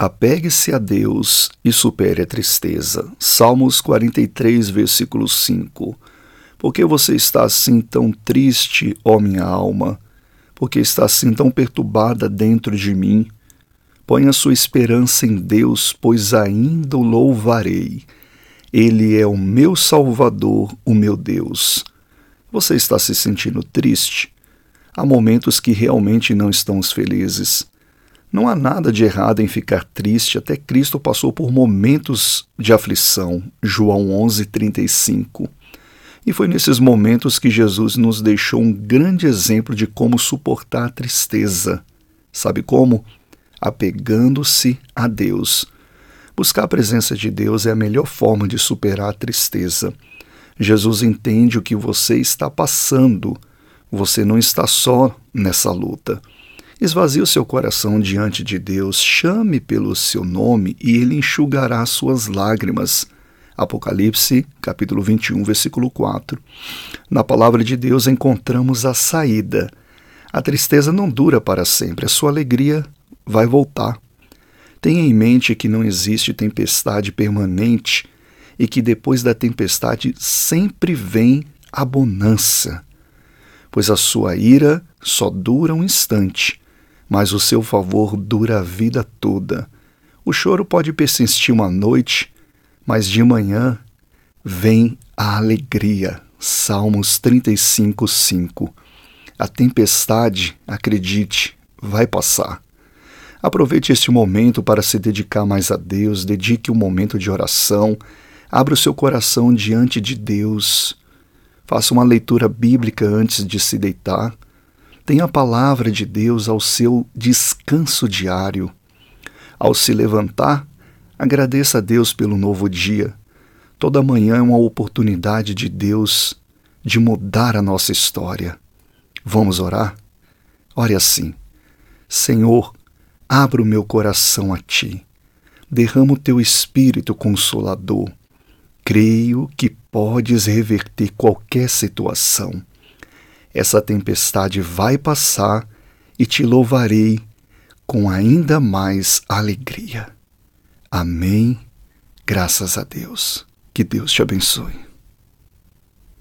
Apegue-se a Deus e supere a tristeza. Salmos 43, versículo 5. Por que você está assim tão triste, ó minha alma? Por que está assim tão perturbada dentro de mim? Ponha sua esperança em Deus, pois ainda o louvarei. Ele é o meu Salvador, o meu Deus. Você está se sentindo triste? Há momentos que realmente não estamos felizes. Não há nada de errado em ficar triste, até Cristo passou por momentos de aflição. João 11:35. E foi nesses momentos que Jesus nos deixou um grande exemplo de como suportar a tristeza. Sabe como? Apegando-se a Deus. Buscar a presença de Deus é a melhor forma de superar a tristeza. Jesus entende o que você está passando. Você não está só nessa luta. Esvazie o seu coração diante de Deus, chame pelo seu nome e ele enxugará suas lágrimas. Apocalipse, capítulo 21, versículo 4. Na palavra de Deus encontramos a saída. A tristeza não dura para sempre, a sua alegria vai voltar. Tenha em mente que não existe tempestade permanente e que depois da tempestade sempre vem a bonança, pois a sua ira só dura um instante mas o seu favor dura a vida toda. O choro pode persistir uma noite, mas de manhã vem a alegria. Salmos 35, 5. A tempestade, acredite, vai passar. Aproveite este momento para se dedicar mais a Deus, dedique um momento de oração, abra o seu coração diante de Deus. Faça uma leitura bíblica antes de se deitar Tenha a palavra de Deus ao seu descanso diário. Ao se levantar, agradeça a Deus pelo novo dia. Toda manhã é uma oportunidade de Deus de mudar a nossa história. Vamos orar? Ore assim: Senhor, abra o meu coração a ti. Derrama o teu espírito consolador. Creio que podes reverter qualquer situação essa tempestade vai passar e te louvarei com ainda mais alegria. Amém. Graças a Deus. Que Deus te abençoe.